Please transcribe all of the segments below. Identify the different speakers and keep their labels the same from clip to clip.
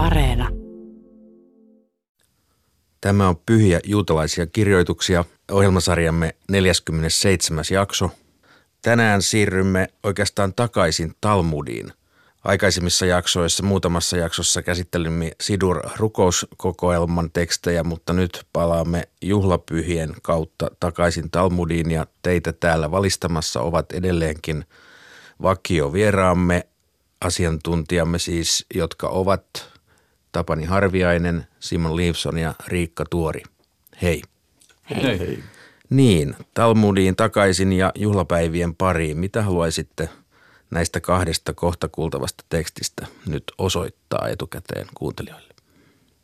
Speaker 1: Areena.
Speaker 2: Tämä on Pyhiä juutalaisia kirjoituksia, ohjelmasarjamme 47. jakso. Tänään siirrymme oikeastaan takaisin Talmudiin. Aikaisemmissa jaksoissa, muutamassa jaksossa käsittelimme Sidur rukouskokoelman tekstejä, mutta nyt palaamme juhlapyhien kautta takaisin Talmudiin ja teitä täällä valistamassa ovat edelleenkin vakiovieraamme, asiantuntijamme siis, jotka ovat Tapani Harviainen, Simon Leifson ja Riikka Tuori. Hei.
Speaker 3: Hei. Hei.
Speaker 2: Niin, Talmudiin takaisin ja juhlapäivien pariin. Mitä haluaisitte näistä kahdesta kohta kuultavasta tekstistä nyt osoittaa etukäteen kuuntelijoille?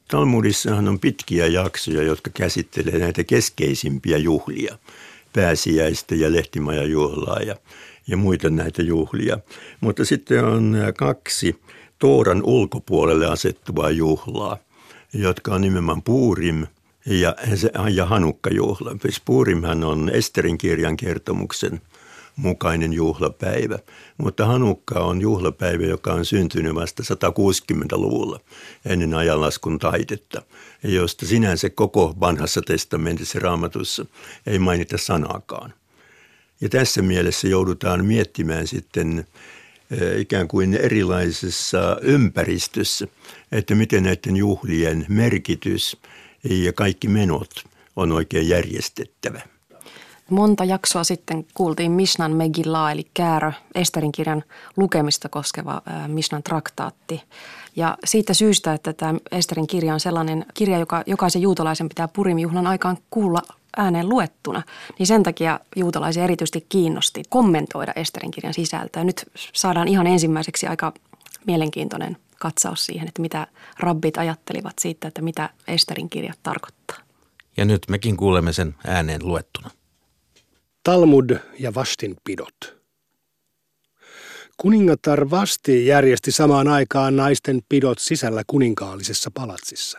Speaker 3: Talmudissahan on pitkiä jaksoja, jotka käsittelee näitä keskeisimpiä juhlia, pääsiäistä ja lehtimajajuhlaa ja, ja muita näitä juhlia. Mutta sitten on kaksi Tooran ulkopuolelle asettuvaa juhlaa, jotka on nimenomaan Puurim ja, ja Hanukka-juhla. Siis Puurimhan on Esterin kirjan kertomuksen mukainen juhlapäivä, mutta Hanukka on juhlapäivä, joka on syntynyt vasta 160-luvulla ennen ajanlaskun taitetta, josta sinänsä koko vanhassa testamentissa raamatussa ei mainita sanaakaan. Ja tässä mielessä joudutaan miettimään sitten ikään kuin erilaisessa ympäristössä, että miten näiden juhlien merkitys ja kaikki menot on oikein järjestettävä.
Speaker 4: Monta jaksoa sitten kuultiin Mishnan Megillah eli käärö, Esterin kirjan lukemista koskeva Mishnan traktaatti. Ja siitä syystä, että tämä Esterin kirja on sellainen kirja, joka jokaisen juutalaisen pitää Purim-juhlan aikaan kuulla ääneen luettuna, niin sen takia juutalaisia erityisesti kiinnosti kommentoida Esterin kirjan sisältöä. Nyt saadaan ihan ensimmäiseksi aika mielenkiintoinen katsaus siihen, että mitä rabbit ajattelivat siitä, että mitä Esterin kirja tarkoittaa.
Speaker 2: Ja nyt mekin kuulemme sen ääneen luettuna.
Speaker 5: Talmud ja vastinpidot. Kuningatar Vasti järjesti samaan aikaan naisten pidot sisällä kuninkaallisessa palatsissa.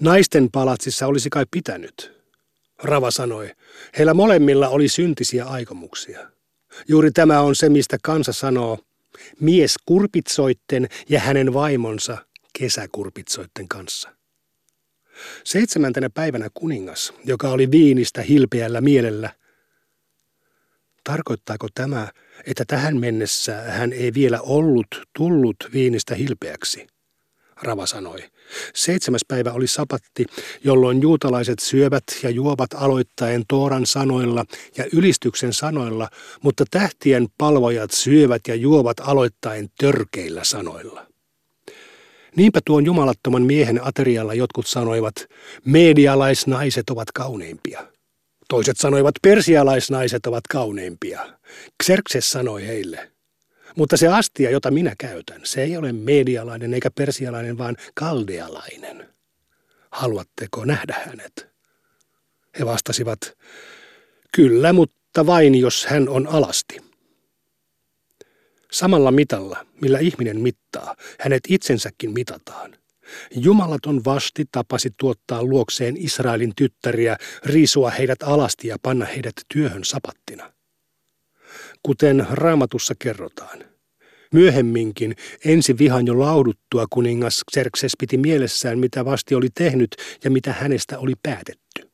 Speaker 5: Naisten palatsissa olisi kai pitänyt, Rava sanoi. Heillä molemmilla oli syntisiä aikomuksia. Juuri tämä on se, mistä kansa sanoo, mies kurpitsoitten ja hänen vaimonsa kesäkurpitsoitten kanssa. Seitsemäntenä päivänä kuningas, joka oli viinistä hilpeällä mielellä, Tarkoittaako tämä, että tähän mennessä hän ei vielä ollut tullut viinistä hilpeäksi? Rava sanoi. Seitsemäs päivä oli sapatti, jolloin juutalaiset syövät ja juovat aloittaen Tooran sanoilla ja ylistyksen sanoilla, mutta tähtien palvojat syövät ja juovat aloittaen törkeillä sanoilla. Niinpä tuon jumalattoman miehen aterialla jotkut sanoivat, medialaisnaiset ovat kauneimpia. Toiset sanoivat, persialaisnaiset ovat kauneimpia. Xerxes sanoi heille, mutta se astia, jota minä käytän, se ei ole medialainen eikä persialainen, vaan kaldealainen. Haluatteko nähdä hänet? He vastasivat, kyllä, mutta vain jos hän on alasti. Samalla mitalla, millä ihminen mittaa, hänet itsensäkin mitataan. Jumalaton vasti tapasi tuottaa luokseen Israelin tyttäriä, riisua heidät alasti ja panna heidät työhön sapattina kuten raamatussa kerrotaan. Myöhemminkin, ensi vihan jo lauduttua kuningas Xerxes piti mielessään, mitä vasti oli tehnyt ja mitä hänestä oli päätetty.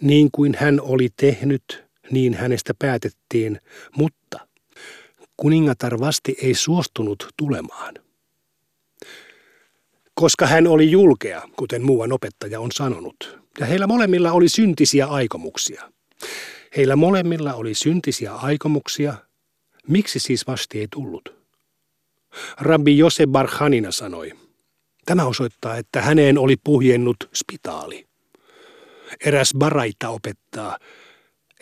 Speaker 5: Niin kuin hän oli tehnyt, niin hänestä päätettiin, mutta kuningatar vasti ei suostunut tulemaan. Koska hän oli julkea, kuten muuan opettaja on sanonut, ja heillä molemmilla oli syntisiä aikomuksia. Heillä molemmilla oli syntisiä aikomuksia. Miksi siis vasti ei tullut? Rabbi Jose Barhanina sanoi, tämä osoittaa, että häneen oli puhjennut spitaali. Eräs Baraita opettaa,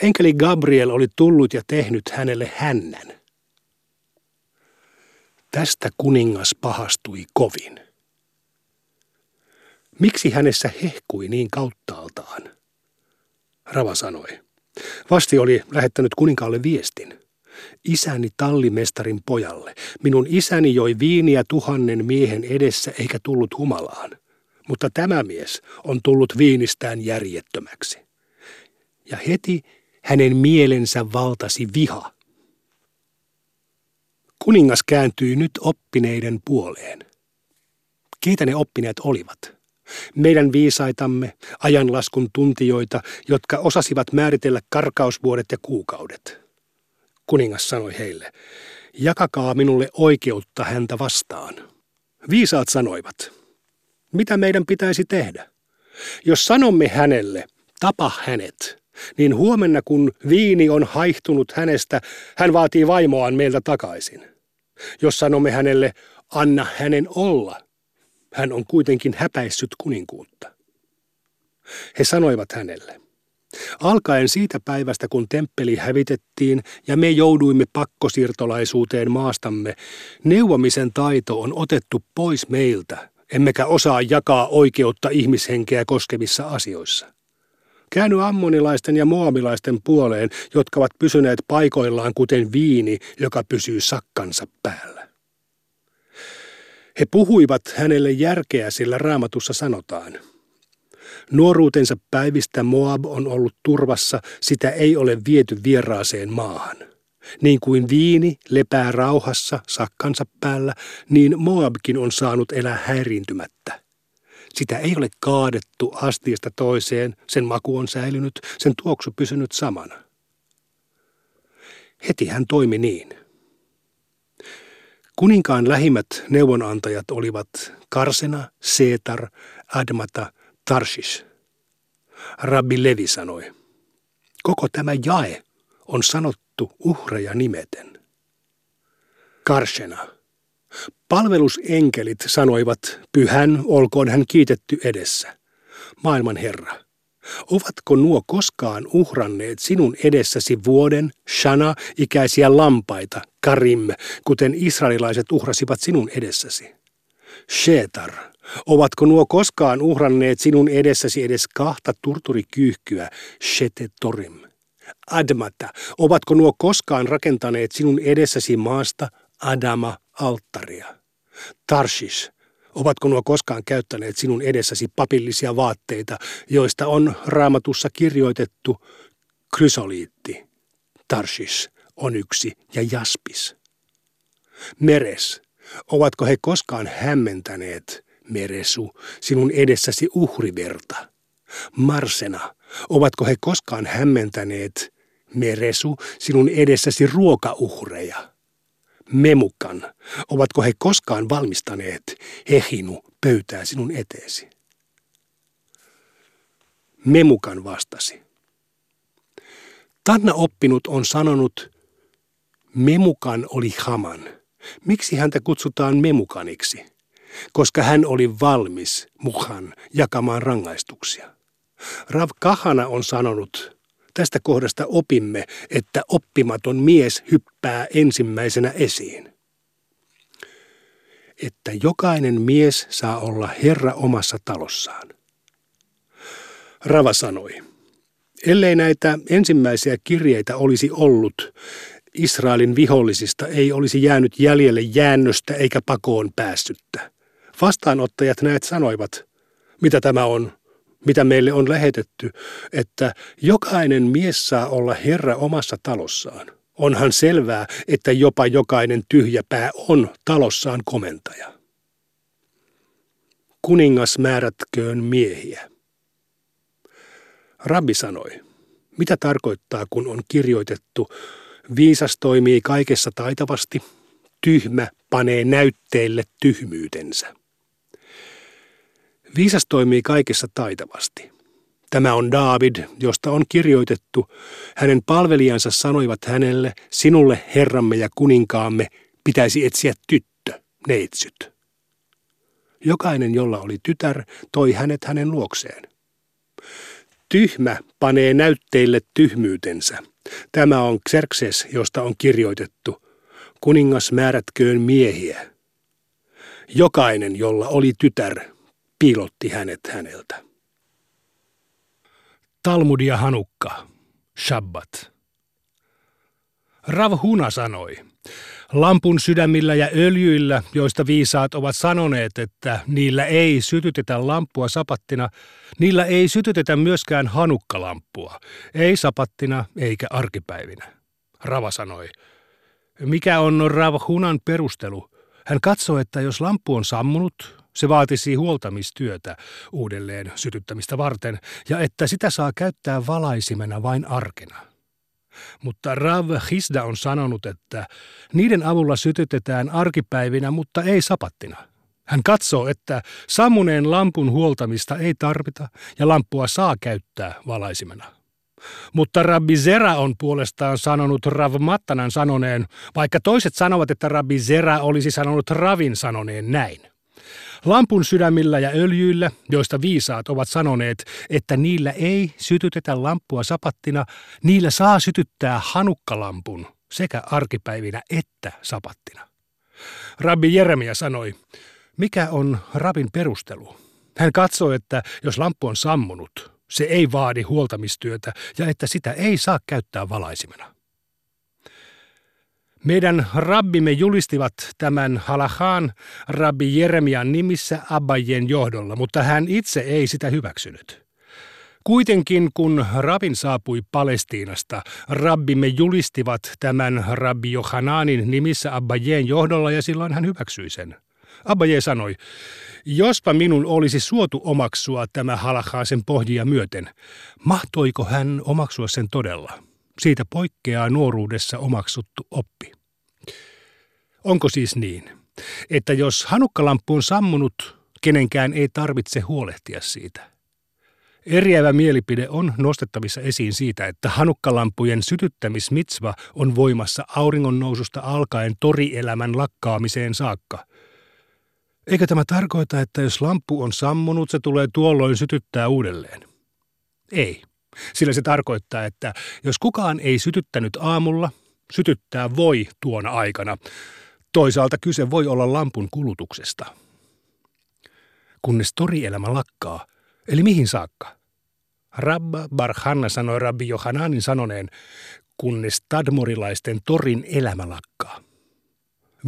Speaker 5: enkeli Gabriel oli tullut ja tehnyt hänelle hännän. Tästä kuningas pahastui kovin. Miksi hänessä hehkui niin kauttaaltaan? Rava sanoi. Vasti oli lähettänyt kuninkaalle viestin. Isäni tallimestarin pojalle. Minun isäni joi viiniä tuhannen miehen edessä eikä tullut humalaan. Mutta tämä mies on tullut viinistään järjettömäksi. Ja heti hänen mielensä valtasi viha. Kuningas kääntyi nyt oppineiden puoleen. Keitä ne oppineet olivat? Meidän viisaitamme, ajanlaskun tuntijoita, jotka osasivat määritellä karkausvuodet ja kuukaudet. Kuningas sanoi heille, jakakaa minulle oikeutta häntä vastaan. Viisaat sanoivat, mitä meidän pitäisi tehdä? Jos sanomme hänelle, tapa hänet, niin huomenna kun viini on haihtunut hänestä, hän vaatii vaimoaan meiltä takaisin. Jos sanomme hänelle, anna hänen olla, hän on kuitenkin häpäissyt kuninkuutta. He sanoivat hänelle, alkaen siitä päivästä kun temppeli hävitettiin ja me jouduimme pakkosiirtolaisuuteen maastamme, neuvomisen taito on otettu pois meiltä, emmekä osaa jakaa oikeutta ihmishenkeä koskevissa asioissa. Käänny ammonilaisten ja moabilaisten puoleen, jotka ovat pysyneet paikoillaan kuten viini, joka pysyy sakkansa päällä. He puhuivat hänelle järkeä, sillä raamatussa sanotaan. Nuoruutensa päivistä Moab on ollut turvassa, sitä ei ole viety vieraaseen maahan. Niin kuin viini lepää rauhassa sakkansa päällä, niin Moabkin on saanut elää häiriintymättä. Sitä ei ole kaadettu astiasta toiseen, sen maku on säilynyt, sen tuoksu pysynyt samana. Heti hän toimi niin. Kuninkaan lähimmät neuvonantajat olivat Karsena, Seetar, Admata, Tarshish. Rabbi Levi sanoi, koko tämä jae on sanottu uhreja nimeten. Karsena – Palvelusenkelit sanoivat, pyhän olkoon hän kiitetty edessä. Maailman Herra, ovatko nuo koskaan uhranneet sinun edessäsi vuoden, shana, ikäisiä lampaita, karim, kuten israelilaiset uhrasivat sinun edessäsi? Shetar, ovatko nuo koskaan uhranneet sinun edessäsi edes kahta turturikyyhkyä, shetetorim? Admata, ovatko nuo koskaan rakentaneet sinun edessäsi maasta, Adama, alttaria? Tarshis, ovatko nuo koskaan käyttäneet sinun edessäsi papillisia vaatteita, joista on raamatussa kirjoitettu krysoliitti? Tarshis on yksi ja jaspis. Meres, ovatko he koskaan hämmentäneet, Meresu, sinun edessäsi uhriverta? Marsena, ovatko he koskaan hämmentäneet, Meresu, sinun edessäsi ruokauhreja? memukan, ovatko he koskaan valmistaneet hehinu pöytää sinun eteesi? Memukan vastasi. Tanna oppinut on sanonut, Memukan oli Haman. Miksi häntä kutsutaan Memukaniksi? Koska hän oli valmis mukaan jakamaan rangaistuksia. Rav Kahana on sanonut, Tästä kohdasta opimme, että oppimaton mies hyppää ensimmäisenä esiin. Että jokainen mies saa olla herra omassa talossaan. Rava sanoi, ellei näitä ensimmäisiä kirjeitä olisi ollut, Israelin vihollisista ei olisi jäänyt jäljelle jäännöstä eikä pakoon päässyttä. Vastaanottajat näet sanoivat, mitä tämä on, mitä meille on lähetetty, että jokainen mies saa olla herra omassa talossaan. Onhan selvää, että jopa jokainen tyhjäpää on talossaan komentaja. Kuningas määrätköön miehiä. Rabbi sanoi, mitä tarkoittaa, kun on kirjoitettu, viisas toimii kaikessa taitavasti, tyhmä panee näytteille tyhmyytensä. Viisas toimii kaikessa taitavasti. Tämä on David, josta on kirjoitettu. Hänen palvelijansa sanoivat hänelle, sinulle herramme ja kuninkaamme pitäisi etsiä tyttö, neitsyt. Jokainen, jolla oli tytär, toi hänet hänen luokseen. Tyhmä panee näytteille tyhmyytensä. Tämä on Xerxes, josta on kirjoitettu. Kuningas määrätköön miehiä. Jokainen, jolla oli tytär, piilotti hänet häneltä.
Speaker 6: Talmudia Hanukka, Shabbat. Rav Huna sanoi, lampun sydämillä ja öljyillä, joista viisaat ovat sanoneet, että niillä ei sytytetä lampua sapattina, niillä ei sytytetä myöskään hanukkalampua, ei sapattina eikä arkipäivinä. Rava sanoi, mikä on Rav Hunan perustelu? Hän katsoo, että jos lampu on sammunut,
Speaker 5: se vaatisi huoltamistyötä uudelleen sytyttämistä varten ja että sitä saa käyttää valaisimena vain arkena. Mutta Rav Hisda on sanonut, että niiden avulla sytytetään arkipäivinä, mutta ei sapattina. Hän katsoo, että sammuneen lampun huoltamista ei tarvita ja lampua saa käyttää valaisimena. Mutta Rabbi Zera on puolestaan sanonut Rav Mattanan sanoneen, vaikka toiset sanovat, että Rabbi Zera olisi sanonut Ravin sanoneen näin. Lampun sydämillä ja öljyillä, joista viisaat ovat sanoneet, että niillä ei sytytetä lampua sapattina, niillä saa sytyttää hanukkalampun sekä arkipäivinä että sapattina. Rabbi Jeremia sanoi, mikä on rabin perustelu? Hän katsoi, että jos lamppu on sammunut, se ei vaadi huoltamistyötä ja että sitä ei saa käyttää valaisimena. Meidän rabbimme julistivat tämän halahaan rabbi Jeremian nimissä Abbajen johdolla, mutta hän itse ei sitä hyväksynyt. Kuitenkin kun rabin saapui Palestiinasta, rabbimme julistivat tämän rabbi Johananin nimissä Abbajen johdolla ja silloin hän hyväksyi sen. Abbaje sanoi, jospa minun olisi suotu omaksua tämä halakhaa sen pohjia myöten, mahtoiko hän omaksua sen todella? Siitä poikkeaa nuoruudessa omaksuttu oppi. Onko siis niin, että jos hanukkalamppu on sammunut, kenenkään ei tarvitse huolehtia siitä? Eriävä mielipide on nostettavissa esiin siitä, että hanukkalampujen sytyttämismitsva on voimassa auringon noususta alkaen torielämän lakkaamiseen saakka – Eikö tämä tarkoita, että jos lamppu on sammunut, se tulee tuolloin sytyttää uudelleen? Ei, sillä se tarkoittaa, että jos kukaan ei sytyttänyt aamulla, sytyttää voi tuona aikana. Toisaalta kyse voi olla lampun kulutuksesta. Kunnes torielämä lakkaa, eli mihin saakka? Rabba Barhanna sanoi Rabbi Johananin sanoneen, kunnes tadmorilaisten torin elämä lakkaa.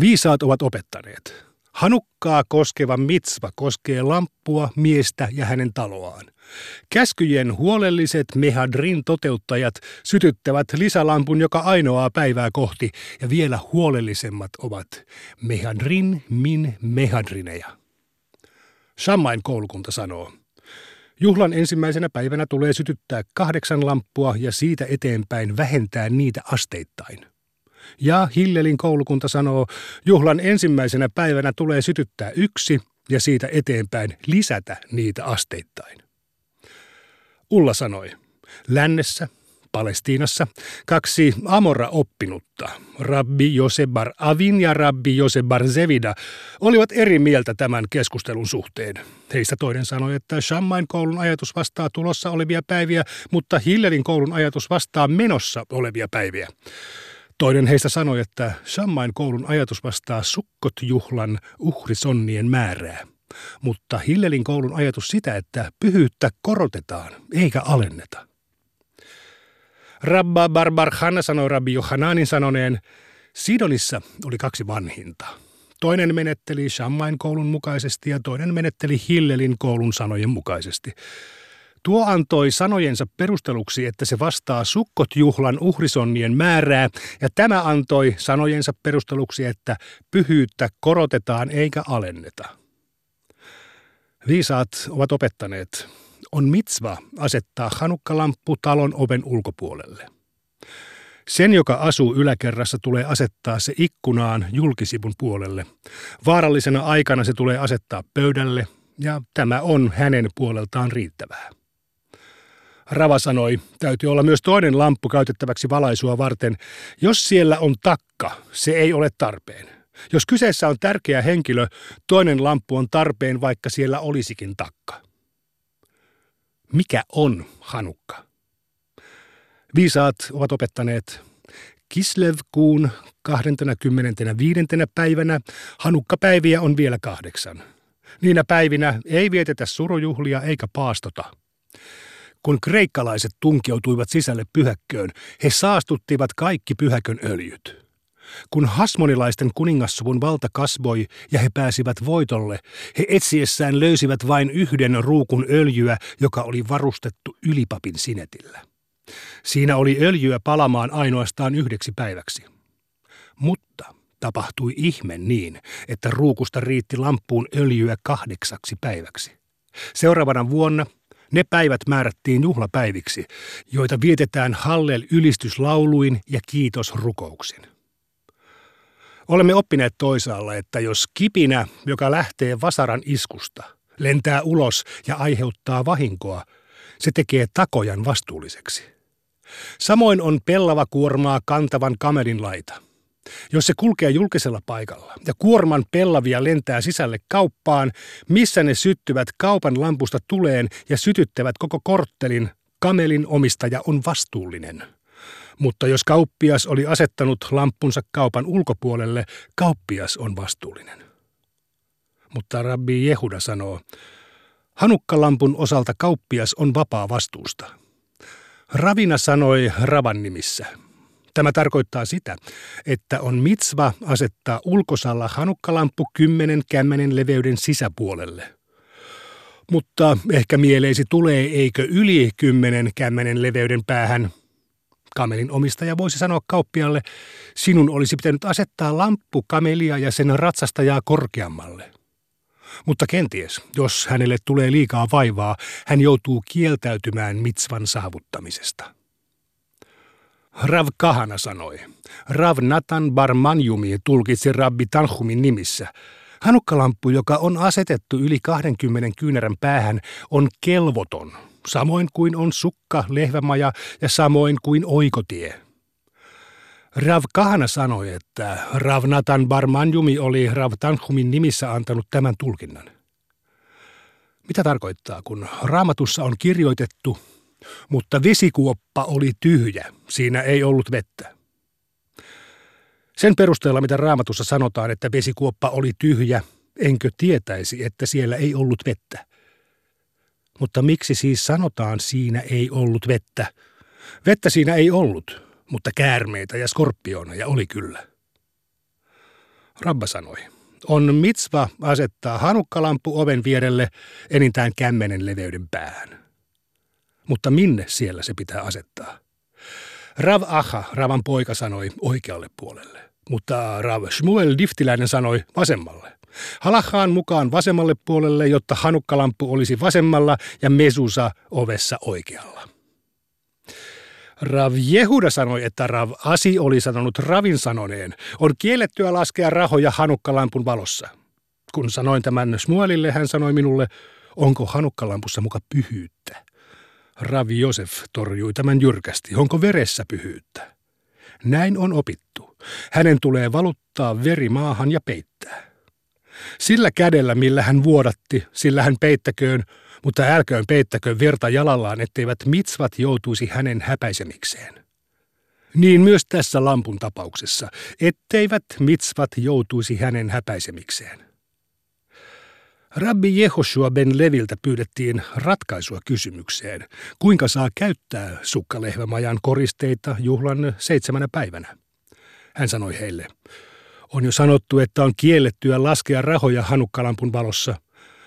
Speaker 5: Viisaat ovat opettaneet, Hanukkaa koskeva mitsva koskee lamppua, miestä ja hänen taloaan. Käskyjen huolelliset mehadrin toteuttajat sytyttävät lisälampun joka ainoaa päivää kohti ja vielä huolellisemmat ovat mehadrin min mehadrineja. Shammain koulukunta sanoo, Juhlan ensimmäisenä päivänä tulee sytyttää kahdeksan lamppua ja siitä eteenpäin vähentää niitä asteittain. Ja Hillelin koulukunta sanoo, juhlan ensimmäisenä päivänä tulee sytyttää yksi ja siitä eteenpäin lisätä niitä asteittain. Ulla sanoi, lännessä, Palestiinassa, kaksi Amora-oppinutta, Rabbi Josebar Avin ja Rabbi Josebar Zevida, olivat eri mieltä tämän keskustelun suhteen. Heistä toinen sanoi, että Shammain koulun ajatus vastaa tulossa olevia päiviä, mutta Hillelin koulun ajatus vastaa menossa olevia päiviä. Toinen heistä sanoi, että Shammain koulun ajatus vastaa sukkotjuhlan uhrisonnien määrää, mutta Hillelin koulun ajatus sitä, että pyhyyttä korotetaan eikä alenneta. Rabba Barbar Hanna sanoi Rabbi Johananin sanoneen, Sidonissa oli kaksi vanhinta. Toinen menetteli Shammain koulun mukaisesti ja toinen menetteli Hillelin koulun sanojen mukaisesti. Tuo antoi sanojensa perusteluksi, että se vastaa sukkotjuhlan uhrisonnien määrää, ja tämä antoi sanojensa perusteluksi, että pyhyyttä korotetaan eikä alenneta. Viisaat ovat opettaneet, on mitsva asettaa hanukkalamppu talon oven ulkopuolelle. Sen, joka asuu yläkerrassa, tulee asettaa se ikkunaan julkisivun puolelle. Vaarallisena aikana se tulee asettaa pöydälle, ja tämä on hänen puoleltaan riittävää. Rava sanoi, täytyy olla myös toinen lamppu käytettäväksi valaisua varten. Jos siellä on takka, se ei ole tarpeen. Jos kyseessä on tärkeä henkilö, toinen lamppu on tarpeen, vaikka siellä olisikin takka. Mikä on Hanukka? Viisaat ovat opettaneet Kislev-kuun 25. päivänä Hanukka-päiviä on vielä kahdeksan. Niinä päivinä ei vietetä surujuhlia eikä paastota. Kun kreikkalaiset tunkeutuivat sisälle pyhäkköön, he saastuttivat kaikki pyhäkön öljyt. Kun hasmonilaisten kuningassuvun valta kasvoi ja he pääsivät voitolle, he etsiessään löysivät vain yhden ruukun öljyä, joka oli varustettu ylipapin sinetillä. Siinä oli öljyä palamaan ainoastaan yhdeksi päiväksi. Mutta tapahtui ihme niin, että ruukusta riitti lampuun öljyä kahdeksaksi päiväksi. Seuraavana vuonna ne päivät määrättiin juhlapäiviksi, joita vietetään Hallel ylistyslauluin ja kiitosrukouksin. Olemme oppineet toisaalla, että jos kipinä, joka lähtee vasaran iskusta, lentää ulos ja aiheuttaa vahinkoa, se tekee takojan vastuulliseksi. Samoin on pellava kuormaa kantavan kamelin laita – jos se kulkee julkisella paikalla ja kuorman pellavia lentää sisälle kauppaan, missä ne syttyvät kaupan lampusta tuleen ja sytyttävät koko korttelin, kamelin omistaja on vastuullinen. Mutta jos kauppias oli asettanut lampunsa kaupan ulkopuolelle, kauppias on vastuullinen. Mutta rabbi Jehuda sanoo, Hanukkalampun osalta kauppias on vapaa vastuusta. Ravina sanoi Ravan nimissä – Tämä tarkoittaa sitä, että on mitsva asettaa ulkosalla hanukkalamppu kymmenen kämmenen leveyden sisäpuolelle. Mutta ehkä mieleisi tulee, eikö yli kymmenen kämmenen leveyden päähän. Kamelin omistaja voisi sanoa kauppialle, sinun olisi pitänyt asettaa lamppu kamelia ja sen ratsastajaa korkeammalle. Mutta kenties, jos hänelle tulee liikaa vaivaa, hän joutuu kieltäytymään mitsvan saavuttamisesta. Rav Kahana sanoi. Rav Natan Barmanjumi tulkitsi Rabbi Tanhumin nimissä. Hanukkalamppu, joka on asetettu yli 20 kyynärän päähän, on kelvoton, samoin kuin on sukka, lehvämaja ja samoin kuin oikotie. Rav Kahana sanoi, että Rav Natan Barmanjumi oli Rav Tanhumin nimissä antanut tämän tulkinnan. Mitä tarkoittaa, kun raamatussa on kirjoitettu, mutta vesikuoppa oli tyhjä, siinä ei ollut vettä. Sen perusteella, mitä raamatussa sanotaan, että vesikuoppa oli tyhjä, enkö tietäisi, että siellä ei ollut vettä. Mutta miksi siis sanotaan siinä ei ollut vettä? Vettä siinä ei ollut, mutta käärmeitä ja skorpioneja oli kyllä. Rabba sanoi, on mitsva asettaa hanukkalampu oven vierelle enintään kämmenen leveyden päähän mutta minne siellä se pitää asettaa? Rav Aha, Ravan poika, sanoi oikealle puolelle, mutta Rav Shmuel Diftiläinen sanoi vasemmalle. Halakhaan mukaan vasemmalle puolelle, jotta hanukkalampu olisi vasemmalla ja mesusa ovessa oikealla. Rav Jehuda sanoi, että Rav Asi oli sanonut Ravin sanoneen, on kiellettyä laskea rahoja hanukkalampun valossa. Kun sanoin tämän Smuelille, hän sanoi minulle, onko hanukkalampussa muka pyhyyttä. Ravi Josef torjui tämän jyrkästi. Onko veressä pyhyyttä? Näin on opittu. Hänen tulee valuttaa veri maahan ja peittää. Sillä kädellä, millä hän vuodatti, sillä hän peittäköön, mutta älköön peittäköön verta jalallaan, etteivät mitsvat joutuisi hänen häpäisemikseen. Niin myös tässä lampun tapauksessa, etteivät mitsvat joutuisi hänen häpäisemikseen. Rabbi Jehoshua ben Leviltä pyydettiin ratkaisua kysymykseen, kuinka saa käyttää sukkalehvämajan koristeita juhlan seitsemänä päivänä. Hän sanoi heille, on jo sanottu, että on kiellettyä laskea rahoja hanukkalampun valossa.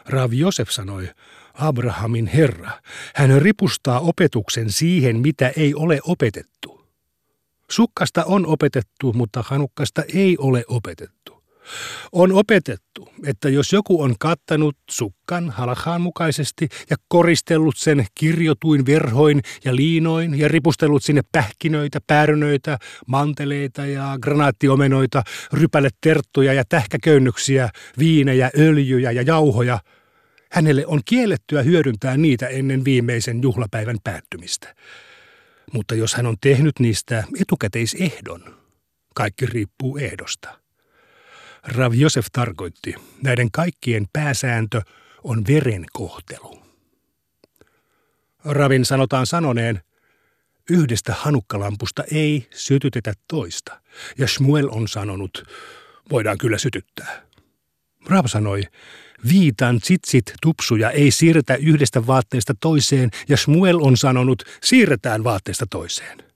Speaker 5: Rav Josef sanoi, Abrahamin Herra, hän ripustaa opetuksen siihen, mitä ei ole opetettu. Sukkasta on opetettu, mutta hanukkasta ei ole opetettu. On opetettu, että jos joku on kattanut sukkan halakhaan mukaisesti ja koristellut sen kirjotuin verhoin ja liinoin ja ripustellut sinne pähkinöitä, päärynöitä, manteleita ja granaattiomenoita, rypäleterttuja ja tähkäköynnöksiä, viinejä, öljyjä ja jauhoja, hänelle on kiellettyä hyödyntää niitä ennen viimeisen juhlapäivän päättymistä. Mutta jos hän on tehnyt niistä etukäteisehdon, kaikki riippuu ehdosta. Rav Josef tarkoitti, näiden kaikkien pääsääntö on veren kohtelu. Ravin sanotaan sanoneen, yhdestä hanukkalampusta ei sytytetä toista, ja Shmuel on sanonut, voidaan kyllä sytyttää. Rav sanoi, viitan tsitsit tupsuja ei siirretä yhdestä vaatteesta toiseen, ja Shmuel on sanonut, siirretään vaatteesta toiseen.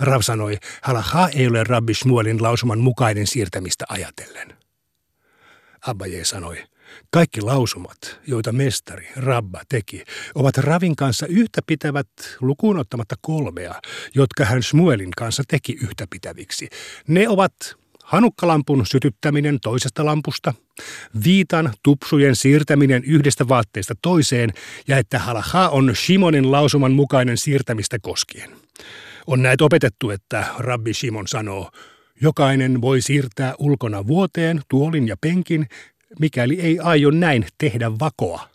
Speaker 5: Rav sanoi, halaha ei ole Rabbi Shmuelin lausuman mukainen siirtämistä ajatellen. Abbaje sanoi, kaikki lausumat, joita mestari, Rabba, teki, ovat Ravin kanssa yhtäpitävät lukuun ottamatta kolmea, jotka hän Shmuelin kanssa teki yhtäpitäviksi. Ne ovat hanukkalampun sytyttäminen toisesta lampusta, viitan tupsujen siirtäminen yhdestä vaatteesta toiseen ja että halacha on Shimonin lausuman mukainen siirtämistä koskien. On näet opetettu, että rabbi Shimon sanoo, jokainen voi siirtää ulkona vuoteen tuolin ja penkin, mikäli ei aio näin tehdä vakoa.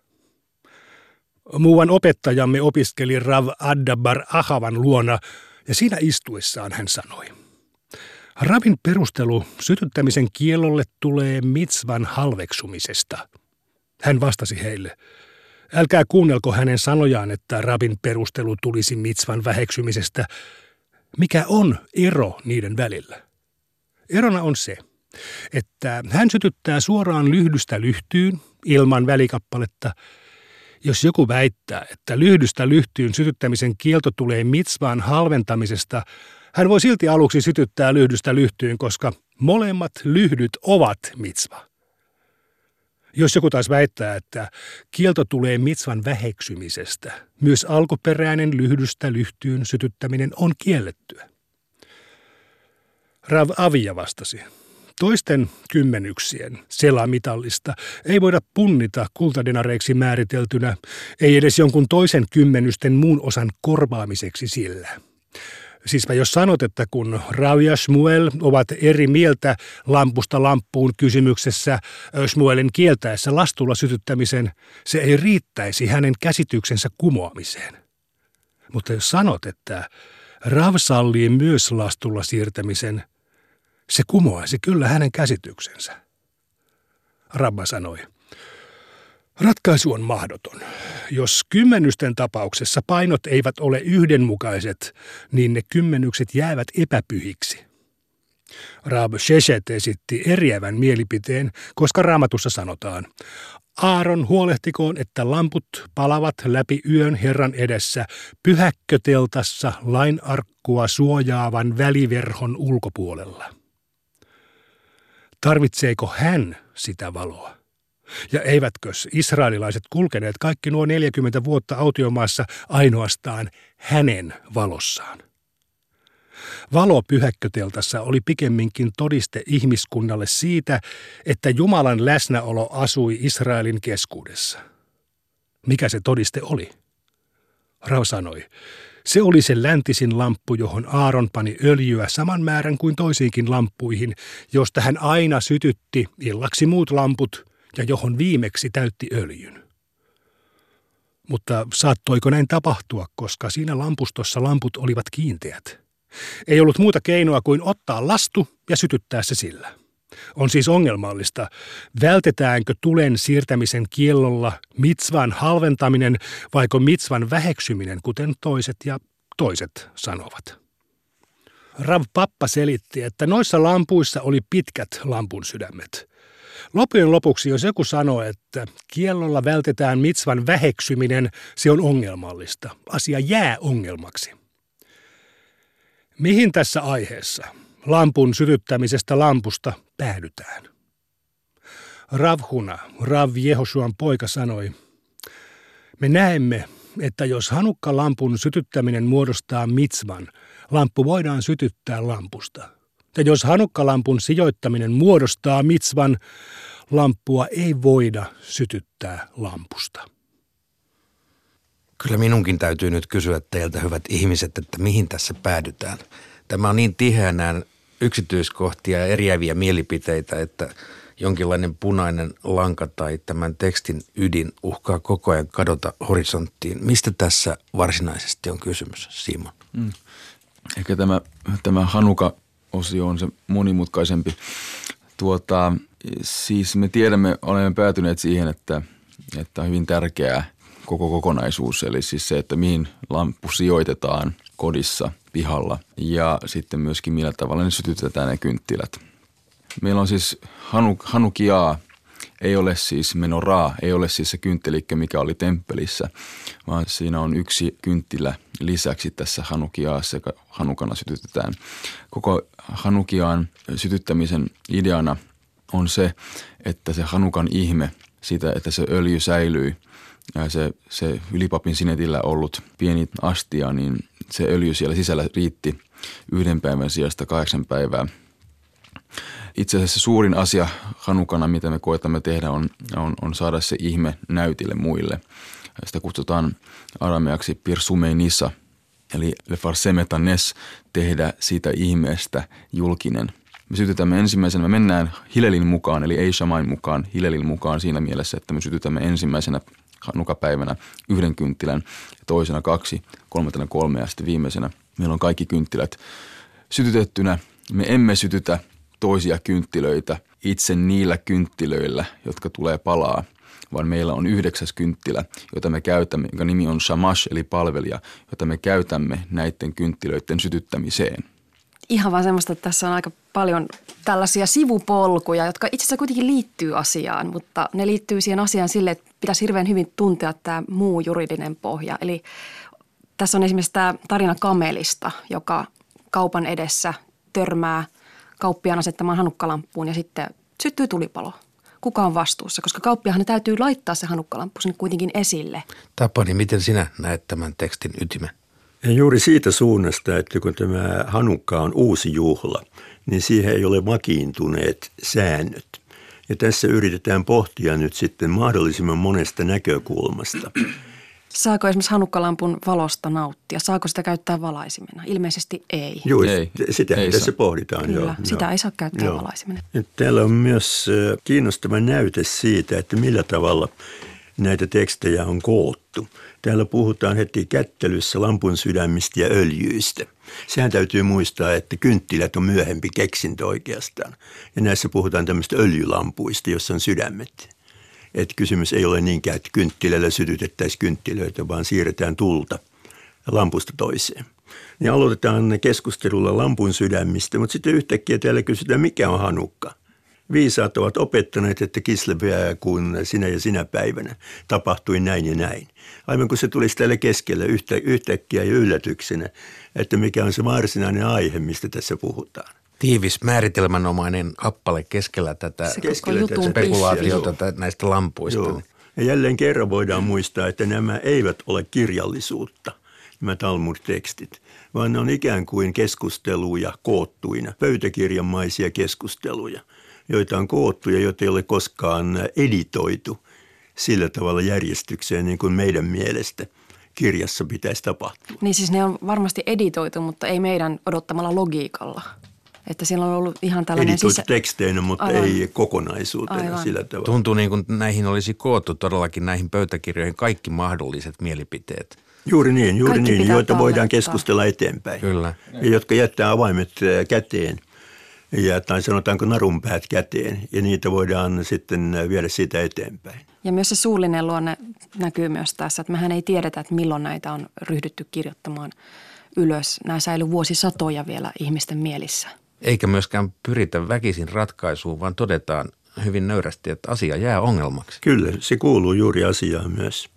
Speaker 5: Muuan opettajamme opiskeli Rav Addabar Ahavan luona ja siinä istuessaan hän sanoi – Ravin perustelu sytyttämisen kielolle tulee mitsvan halveksumisesta. Hän vastasi heille, älkää kuunnelko hänen sanojaan, että rabin perustelu tulisi mitsvan väheksymisestä. Mikä on ero niiden välillä? Erona on se, että hän sytyttää suoraan lyhdystä lyhtyyn ilman välikappaletta. Jos joku väittää, että lyhdystä lyhtyyn sytyttämisen kielto tulee mitsvaan halventamisesta – hän voi silti aluksi sytyttää lyhdystä lyhtyyn, koska molemmat lyhdyt ovat mitsva. Jos joku taas väittää, että kielto tulee mitsvan väheksymisestä, myös alkuperäinen lyhdystä lyhtyyn sytyttäminen on kiellettyä. Rav Avia vastasi. Toisten kymmenyksien selamitallista ei voida punnita kultadenareiksi määriteltynä, ei edes jonkun toisen kymmenysten muun osan korvaamiseksi sillä. Siis mä jos sanot, että kun Rau ja Shmuel ovat eri mieltä lampusta lampuun kysymyksessä Shmuelin kieltäessä lastulla sytyttämisen, se ei riittäisi hänen käsityksensä kumoamiseen. Mutta jos sanot, että Rav sallii myös lastulla siirtämisen, se kumoaisi kyllä hänen käsityksensä. Rabba sanoi – Ratkaisu on mahdoton. Jos kymmenysten tapauksessa painot eivät ole yhdenmukaiset, niin ne kymmenykset jäävät epäpyhiksi. Raab Sheshet esitti eriävän mielipiteen, koska raamatussa sanotaan, Aaron huolehtikoon, että lamput palavat läpi yön Herran edessä pyhäkköteltassa lainarkkua suojaavan väliverhon ulkopuolella. Tarvitseeko hän sitä valoa? Ja eivätkö israelilaiset kulkeneet kaikki nuo 40 vuotta autiomaassa ainoastaan hänen valossaan? Valo pyhäkköteltassa oli pikemminkin todiste ihmiskunnalle siitä, että Jumalan läsnäolo asui Israelin keskuudessa. Mikä se todiste oli? Rao sanoi, se oli se läntisin lamppu, johon Aaron pani öljyä saman määrän kuin toisiinkin lamppuihin, josta hän aina sytytti illaksi muut lamput ja johon viimeksi täytti öljyn. Mutta saattoiko näin tapahtua, koska siinä lampustossa lamput olivat kiinteät? Ei ollut muuta keinoa kuin ottaa lastu ja sytyttää se sillä. On siis ongelmallista, vältetäänkö tulen siirtämisen kiellolla mitsvan halventaminen vaiko mitsvan väheksyminen, kuten toiset ja toiset sanovat. Rav Pappa selitti, että noissa lampuissa oli pitkät lampun sydämet. Loppujen lopuksi, jos joku sanoo, että kiellolla vältetään mitsvan väheksyminen, se on ongelmallista. Asia jää ongelmaksi. Mihin tässä aiheessa, lampun sytyttämisestä lampusta, päädytään? Ravhuna, Rav Jehosuan poika sanoi, me näemme, että jos hanukka-lampun sytyttäminen muodostaa mitsvan, lamppu voidaan sytyttää lampusta – ja jos hanukkalampun sijoittaminen muodostaa mitsvan, lamppua ei voida sytyttää lampusta.
Speaker 2: Kyllä minunkin täytyy nyt kysyä teiltä, hyvät ihmiset, että mihin tässä päädytään. Tämä on niin tiheänään yksityiskohtia ja eriäviä mielipiteitä, että jonkinlainen punainen lanka tai tämän tekstin ydin uhkaa koko ajan kadota horisonttiin. Mistä tässä varsinaisesti on kysymys, Simon? Mm.
Speaker 7: Ehkä tämä, tämä Hanuka osio on se monimutkaisempi. Tuota, siis me tiedämme, olemme päätyneet siihen, että, että on hyvin tärkeää koko kokonaisuus, eli siis se, että mihin lamppu sijoitetaan kodissa, pihalla ja sitten myöskin millä tavalla ne sytytetään ne kynttilät. Meillä on siis hanuk, hanukiaa, ei ole siis menoraa, ei ole siis se kynttelikkö, mikä oli temppelissä, vaan siinä on yksi kynttilä lisäksi tässä hanukiaassa, joka hanukana sytytetään. Koko hanukiaan sytyttämisen ideana on se, että se hanukan ihme, siitä, että se öljy säilyy, ja se, se ylipapin sinetillä ollut pieni astia, niin se öljy siellä sisällä riitti yhden päivän sijasta kahdeksan päivää. itse asiassa suurin asia Hanukana, mitä me koetamme tehdä, on, on, on saada se ihme näytille muille. Sitä kutsutaan arameaksi pirsumeinissa, eli le farsemetanes, tehdä siitä ihmeestä julkinen. Me sytytämme ensimmäisenä, me mennään Hilelin mukaan, eli ei Shamain mukaan, Hilelin mukaan siinä mielessä, että me sytytämme ensimmäisenä Hanukapäivänä yhden kynttilän, toisena kaksi, kolmantena kolme ja sitten viimeisenä meillä on kaikki kynttilät sytytettynä. Me emme sytytä toisia kynttilöitä itse niillä kynttilöillä, jotka tulee palaa, vaan meillä on yhdeksäs kynttilä, jota me käytämme, jonka nimi on shamash eli palvelija, jota me käytämme näiden kynttilöiden sytyttämiseen.
Speaker 4: Ihan vaan semmoista, että tässä on aika paljon tällaisia sivupolkuja, jotka itse asiassa kuitenkin liittyy asiaan, mutta ne liittyy siihen asiaan sille, että pitäisi hirveän hyvin tuntea tämä muu juridinen pohja. Eli tässä on esimerkiksi tämä tarina kamelista, joka kaupan edessä törmää kauppiaan asettamaan hanukkalampuun ja sitten syttyy tulipalo. Kuka on vastuussa? Koska kauppiahan täytyy laittaa se hanukkalamppu sinne kuitenkin esille.
Speaker 2: Tapani, miten sinä näet tämän tekstin ytimen?
Speaker 3: Ja juuri siitä suunnasta, että kun tämä Hanukka on uusi juhla, niin siihen ei ole vakiintuneet säännöt. Ja tässä yritetään pohtia nyt sitten mahdollisimman monesta näkökulmasta.
Speaker 4: Saako esimerkiksi hanukkalampun valosta nauttia? Saako sitä käyttää valaisimena? Ilmeisesti ei.
Speaker 3: Joo, ei, sitä ei tässä saa. pohditaan.
Speaker 4: Kyllä,
Speaker 3: joo,
Speaker 4: sitä
Speaker 3: joo.
Speaker 4: ei saa käyttää joo. valaisimena.
Speaker 3: Täällä on myös kiinnostava näyte siitä, että millä tavalla näitä tekstejä on koottu. Täällä puhutaan heti kättelyssä lampun sydämistä ja öljyistä. Sehän täytyy muistaa, että kynttilät on myöhempi keksintö oikeastaan. Ja näissä puhutaan tämmöistä öljylampuista, jossa on sydämet. Että kysymys ei ole niinkään, että kynttilällä sytytettäisiin kynttilöitä, vaan siirretään tulta lampusta toiseen. Niin aloitetaan keskustelulla lampun sydämistä, mutta sitten yhtäkkiä täällä kysytään, mikä on hanukka. Viisaat ovat opettaneet, että kislepeää kun sinä ja sinä päivänä tapahtui näin ja näin. Aivan kun se tulisi täällä keskellä yhtä, yhtäkkiä ja yllätyksenä, että mikä on se varsinainen aihe, mistä tässä puhutaan.
Speaker 2: Tiivis määritelmänomainen kappale keskellä tätä keskellä tätä spekulaatiota näistä lampuista. Joo.
Speaker 3: Ja jälleen kerran voidaan muistaa, että nämä eivät ole kirjallisuutta, nämä Talmud-tekstit, vaan ne on ikään kuin keskusteluja koottuina, pöytäkirjamaisia keskusteluja – joita on koottu ja joita ei ole koskaan editoitu sillä tavalla järjestykseen niin kuin meidän mielestä kirjassa pitäisi tapahtua.
Speaker 4: Niin siis ne on varmasti editoitu, mutta ei meidän odottamalla logiikalla. Että siellä on ollut ihan tällainen...
Speaker 3: Editoitu sisä... teksteinä, mutta Aivan. ei kokonaisuutena Aivan. sillä tavalla.
Speaker 2: Tuntuu niin kuin näihin olisi koottu todellakin näihin pöytäkirjoihin kaikki mahdolliset mielipiteet.
Speaker 3: Juuri niin, juuri kaikki niin, joita voidaan keskustella eteenpäin.
Speaker 2: Kyllä.
Speaker 3: Ja jotka jättää avaimet käteen ja, tai sanotaanko narunpäät käteen ja niitä voidaan sitten viedä siitä eteenpäin.
Speaker 4: Ja myös se suullinen luonne näkyy myös tässä, että mehän ei tiedetä, että milloin näitä on ryhdytty kirjoittamaan ylös. Nämä säilyy vuosisatoja vielä ihmisten mielissä.
Speaker 2: Eikä myöskään pyritä väkisin ratkaisuun, vaan todetaan hyvin nöyrästi, että asia jää ongelmaksi.
Speaker 3: Kyllä, se kuuluu juuri asiaan myös.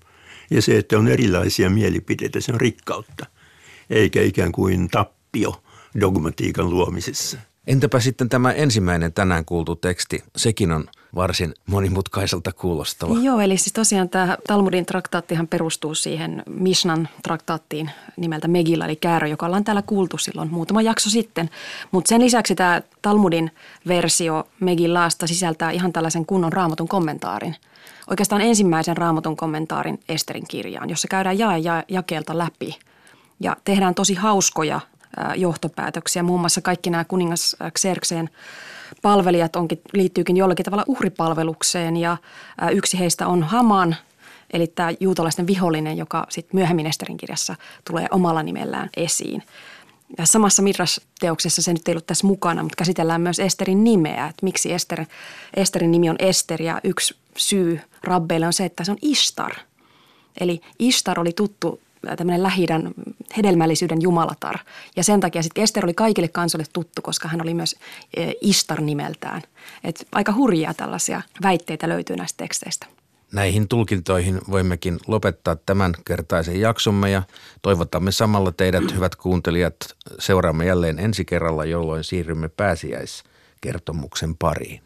Speaker 3: Ja se, että on erilaisia mielipiteitä, se on rikkautta, eikä ikään kuin tappio dogmatiikan luomisessa.
Speaker 2: Entäpä sitten tämä ensimmäinen tänään kuultu teksti? Sekin on varsin monimutkaiselta kuulostava.
Speaker 4: Joo, eli siis tosiaan tämä Talmudin traktaattihan perustuu siihen Mishnan traktaattiin nimeltä Megilla, eli käärö, joka ollaan täällä kuultu silloin muutama jakso sitten. Mutta sen lisäksi tämä Talmudin versio Megillaasta sisältää ihan tällaisen kunnon raamatun kommentaarin. Oikeastaan ensimmäisen raamatun kommentaarin Esterin kirjaan, jossa käydään jae ja jakeelta läpi. Ja tehdään tosi hauskoja johtopäätöksiä. Muun muassa kaikki nämä kuningas Xerxeen palvelijat onkin, liittyykin jollakin tavalla uhripalvelukseen ja yksi heistä on Haman, eli tämä juutalaisten vihollinen, joka sitten myöhemmin Esterin kirjassa tulee omalla nimellään esiin. Ja samassa Midras-teoksessa se nyt ei ollut tässä mukana, mutta käsitellään myös Esterin nimeä, että miksi Ester, Esterin nimi on Ester ja yksi syy rabbeille on se, että se on Istar. Eli Istar oli tuttu tämmöinen lähi hedelmällisyyden jumalatar. Ja sen takia sitten Ester oli kaikille kansoille tuttu, koska hän oli myös e, Istar nimeltään. Et aika hurjia tällaisia väitteitä löytyy näistä teksteistä.
Speaker 2: Näihin tulkintoihin voimmekin lopettaa tämän kertaisen jaksomme ja toivotamme samalla teidät, hyvät kuuntelijat, seuraamme jälleen ensi kerralla, jolloin siirrymme pääsiäiskertomuksen pariin.